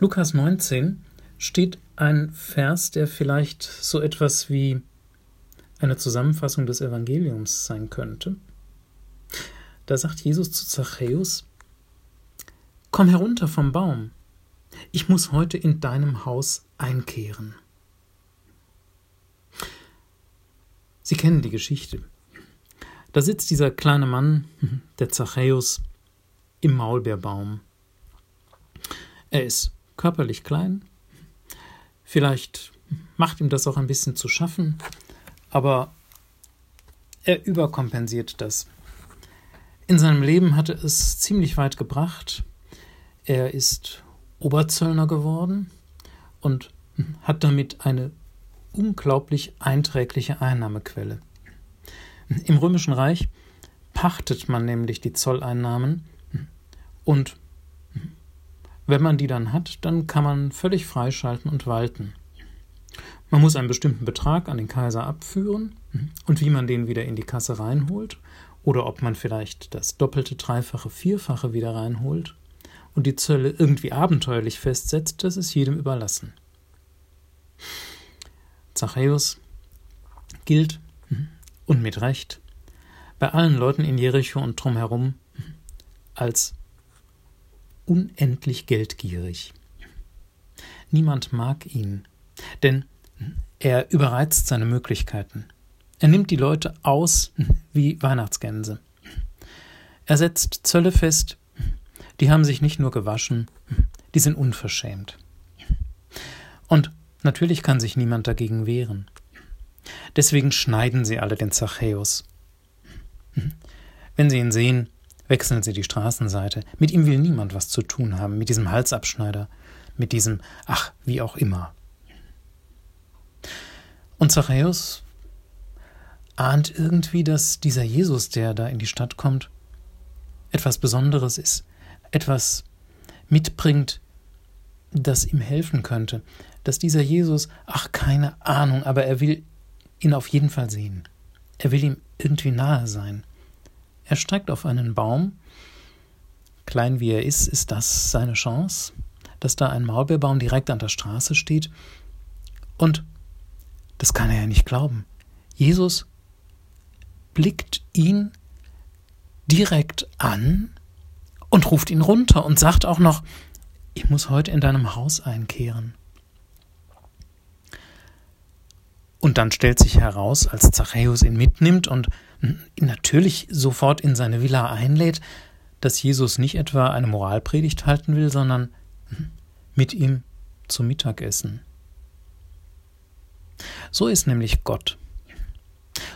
Lukas 19 steht ein Vers, der vielleicht so etwas wie eine Zusammenfassung des Evangeliums sein könnte. Da sagt Jesus zu Zachäus, Komm herunter vom Baum, ich muss heute in deinem Haus einkehren. Sie kennen die Geschichte. Da sitzt dieser kleine Mann, der Zachäus, im Maulbeerbaum. Er ist körperlich klein, vielleicht macht ihm das auch ein bisschen zu schaffen, aber er überkompensiert das. In seinem Leben hatte es ziemlich weit gebracht. Er ist Oberzöllner geworden und hat damit eine unglaublich einträgliche Einnahmequelle. Im Römischen Reich pachtet man nämlich die Zolleinnahmen und wenn man die dann hat, dann kann man völlig freischalten und walten. Man muss einen bestimmten Betrag an den Kaiser abführen und wie man den wieder in die Kasse reinholt oder ob man vielleicht das doppelte, dreifache, vierfache wieder reinholt und die Zölle irgendwie abenteuerlich festsetzt, das ist jedem überlassen. Zachäus gilt, und mit Recht, bei allen Leuten in Jericho und drumherum als unendlich geldgierig. Niemand mag ihn, denn er überreizt seine Möglichkeiten. Er nimmt die Leute aus wie Weihnachtsgänse. Er setzt Zölle fest, die haben sich nicht nur gewaschen, die sind unverschämt. Und natürlich kann sich niemand dagegen wehren. Deswegen schneiden sie alle den Zachäus. Wenn sie ihn sehen, wechseln sie die Straßenseite. Mit ihm will niemand was zu tun haben, mit diesem Halsabschneider, mit diesem Ach, wie auch immer. Und Zachäus ahnt irgendwie, dass dieser Jesus, der da in die Stadt kommt, etwas Besonderes ist, etwas mitbringt, das ihm helfen könnte, dass dieser Jesus, ach keine Ahnung, aber er will ihn auf jeden Fall sehen. Er will ihm irgendwie nahe sein. Er steigt auf einen Baum. Klein wie er ist, ist das seine Chance, dass da ein Maulbeerbaum direkt an der Straße steht. Und das kann er ja nicht glauben. Jesus blickt ihn direkt an und ruft ihn runter und sagt auch noch, ich muss heute in deinem Haus einkehren. Und dann stellt sich heraus, als Zachäus ihn mitnimmt und natürlich sofort in seine Villa einlädt, dass Jesus nicht etwa eine Moralpredigt halten will, sondern mit ihm zum Mittagessen. So ist nämlich Gott.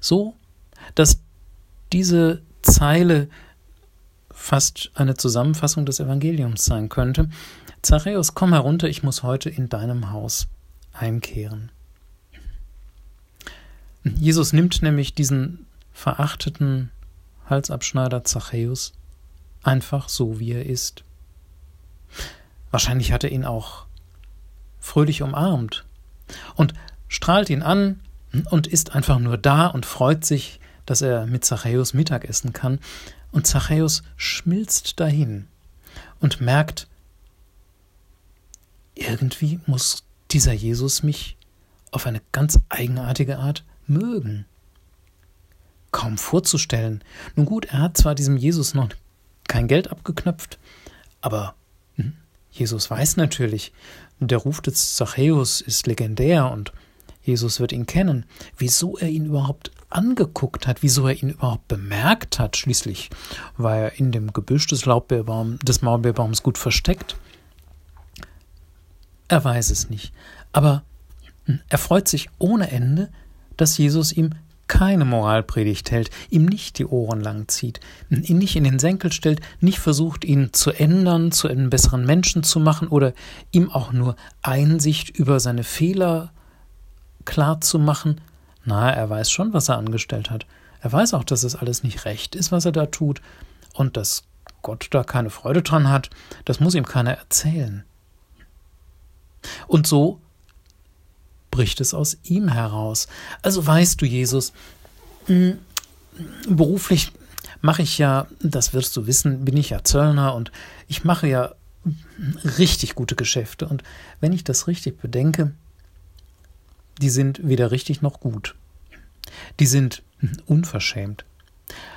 So, dass diese Zeile fast eine Zusammenfassung des Evangeliums sein könnte. Zachäus, komm herunter, ich muss heute in deinem Haus einkehren. Jesus nimmt nämlich diesen verachteten Halsabschneider Zachäus einfach so, wie er ist. Wahrscheinlich hat er ihn auch fröhlich umarmt und strahlt ihn an und ist einfach nur da und freut sich, dass er mit Zachäus Mittag essen kann. Und Zachäus schmilzt dahin und merkt, irgendwie muss dieser Jesus mich auf eine ganz eigenartige Art mögen. Kaum vorzustellen. Nun gut, er hat zwar diesem Jesus noch kein Geld abgeknöpft, aber hm, Jesus weiß natürlich, der Ruf des Zachäus ist legendär und Jesus wird ihn kennen. Wieso er ihn überhaupt angeguckt hat, wieso er ihn überhaupt bemerkt hat, schließlich war er in dem Gebüsch des, Laubbeerbaum, des Maulbeerbaums gut versteckt. Er weiß es nicht, aber hm, er freut sich ohne Ende, dass Jesus ihm keine Moralpredigt hält, ihm nicht die Ohren lang zieht, ihn nicht in den Senkel stellt, nicht versucht, ihn zu ändern, zu einem besseren Menschen zu machen oder ihm auch nur Einsicht über seine Fehler klar zu machen. Na, er weiß schon, was er angestellt hat. Er weiß auch, dass es alles nicht recht ist, was er da tut, und dass Gott da keine Freude dran hat, das muss ihm keiner erzählen. Und so bricht es aus ihm heraus. Also weißt du, Jesus, hm, beruflich mache ich ja, das wirst du wissen, bin ich ja Zöllner und ich mache ja richtig gute Geschäfte. Und wenn ich das richtig bedenke, die sind weder richtig noch gut. Die sind unverschämt.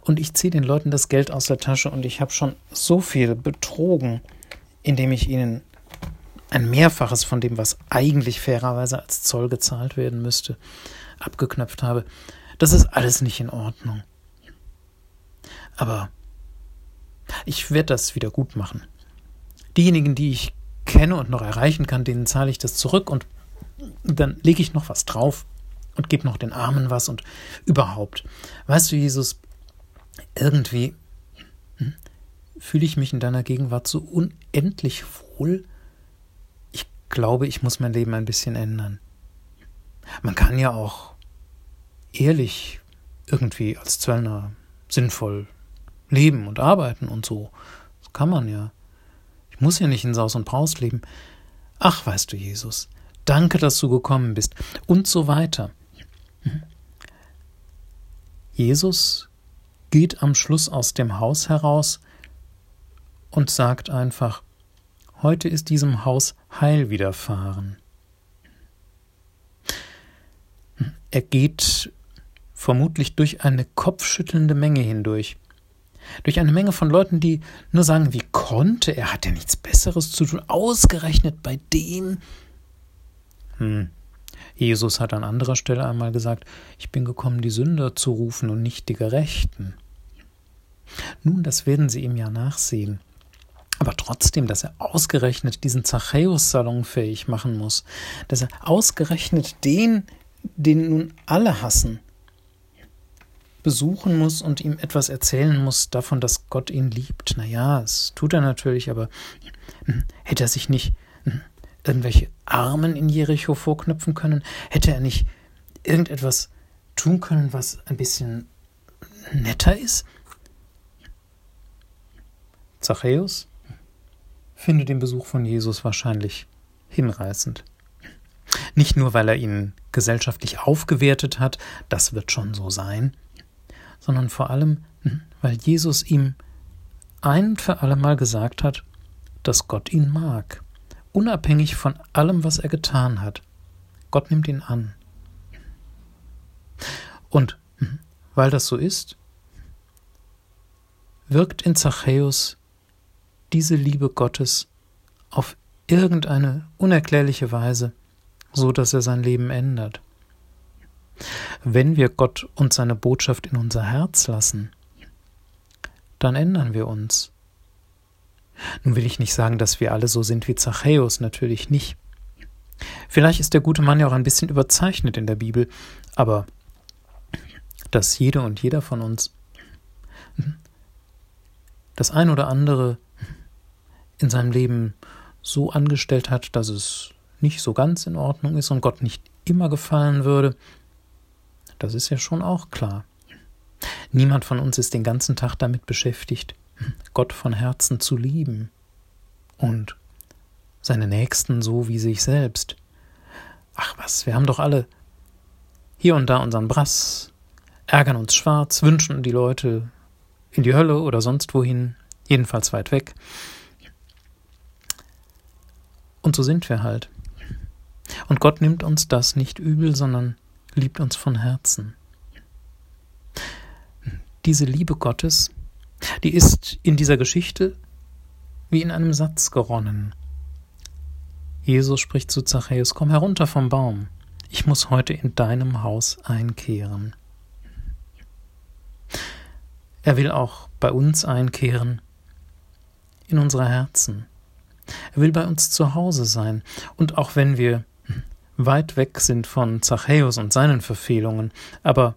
Und ich ziehe den Leuten das Geld aus der Tasche und ich habe schon so viel betrogen, indem ich ihnen ein Mehrfaches von dem, was eigentlich fairerweise als Zoll gezahlt werden müsste, abgeknöpft habe. Das ist alles nicht in Ordnung. Aber ich werde das wieder gut machen. Diejenigen, die ich kenne und noch erreichen kann, denen zahle ich das zurück und dann lege ich noch was drauf und gebe noch den Armen was und überhaupt. Weißt du, Jesus, irgendwie hm, fühle ich mich in deiner Gegenwart so unendlich wohl. Glaube, ich muss mein Leben ein bisschen ändern. Man kann ja auch ehrlich irgendwie als Zöllner sinnvoll leben und arbeiten und so. Das kann man ja. Ich muss ja nicht in Saus und Braus leben. Ach, weißt du, Jesus, danke, dass du gekommen bist und so weiter. Jesus geht am Schluss aus dem Haus heraus und sagt einfach, heute ist diesem Haus Heil widerfahren. Er geht vermutlich durch eine kopfschüttelnde Menge hindurch. Durch eine Menge von Leuten, die nur sagen, wie konnte, er hat ja nichts Besseres zu tun, ausgerechnet bei dem. Hm. Jesus hat an anderer Stelle einmal gesagt, ich bin gekommen, die Sünder zu rufen und nicht die Gerechten. Nun, das werden sie ihm ja nachsehen. Aber trotzdem, dass er ausgerechnet diesen Zachäus salonfähig machen muss, dass er ausgerechnet den, den nun alle hassen, besuchen muss und ihm etwas erzählen muss davon, dass Gott ihn liebt. Naja, das tut er natürlich, aber hätte er sich nicht irgendwelche Armen in Jericho vorknüpfen können? Hätte er nicht irgendetwas tun können, was ein bisschen netter ist? Zachäus findet den Besuch von Jesus wahrscheinlich hinreißend. Nicht nur, weil er ihn gesellschaftlich aufgewertet hat, das wird schon so sein, sondern vor allem, hm, weil Jesus ihm ein für allemal gesagt hat, dass Gott ihn mag, unabhängig von allem, was er getan hat. Gott nimmt ihn an. Und hm, weil das so ist, wirkt in Zachäus diese Liebe Gottes auf irgendeine unerklärliche Weise, so dass er sein Leben ändert. Wenn wir Gott und seine Botschaft in unser Herz lassen, dann ändern wir uns. Nun will ich nicht sagen, dass wir alle so sind wie Zachäus, natürlich nicht. Vielleicht ist der gute Mann ja auch ein bisschen überzeichnet in der Bibel, aber dass jede und jeder von uns das ein oder andere in seinem Leben so angestellt hat, dass es nicht so ganz in Ordnung ist und Gott nicht immer gefallen würde, das ist ja schon auch klar. Niemand von uns ist den ganzen Tag damit beschäftigt, Gott von Herzen zu lieben und seine Nächsten so wie sich selbst. Ach was, wir haben doch alle hier und da unseren Brass, ärgern uns schwarz, wünschen die Leute in die Hölle oder sonst wohin, jedenfalls weit weg. Und so sind wir halt. Und Gott nimmt uns das nicht übel, sondern liebt uns von Herzen. Diese Liebe Gottes, die ist in dieser Geschichte wie in einem Satz geronnen. Jesus spricht zu Zachäus, komm herunter vom Baum, ich muss heute in deinem Haus einkehren. Er will auch bei uns einkehren, in unsere Herzen. Er will bei uns zu Hause sein, und auch wenn wir weit weg sind von Zachäus und seinen Verfehlungen, aber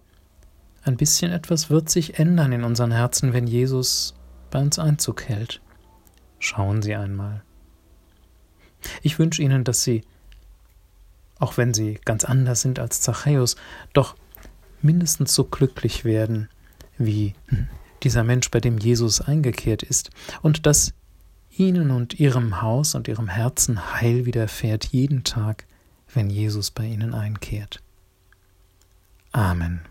ein bisschen etwas wird sich ändern in unseren Herzen, wenn Jesus bei uns Einzug hält. Schauen Sie einmal. Ich wünsche Ihnen, dass Sie, auch wenn Sie ganz anders sind als Zachäus, doch mindestens so glücklich werden wie dieser Mensch, bei dem Jesus eingekehrt ist, und dass Ihnen und Ihrem Haus und Ihrem Herzen Heil widerfährt jeden Tag, wenn Jesus bei ihnen einkehrt. Amen.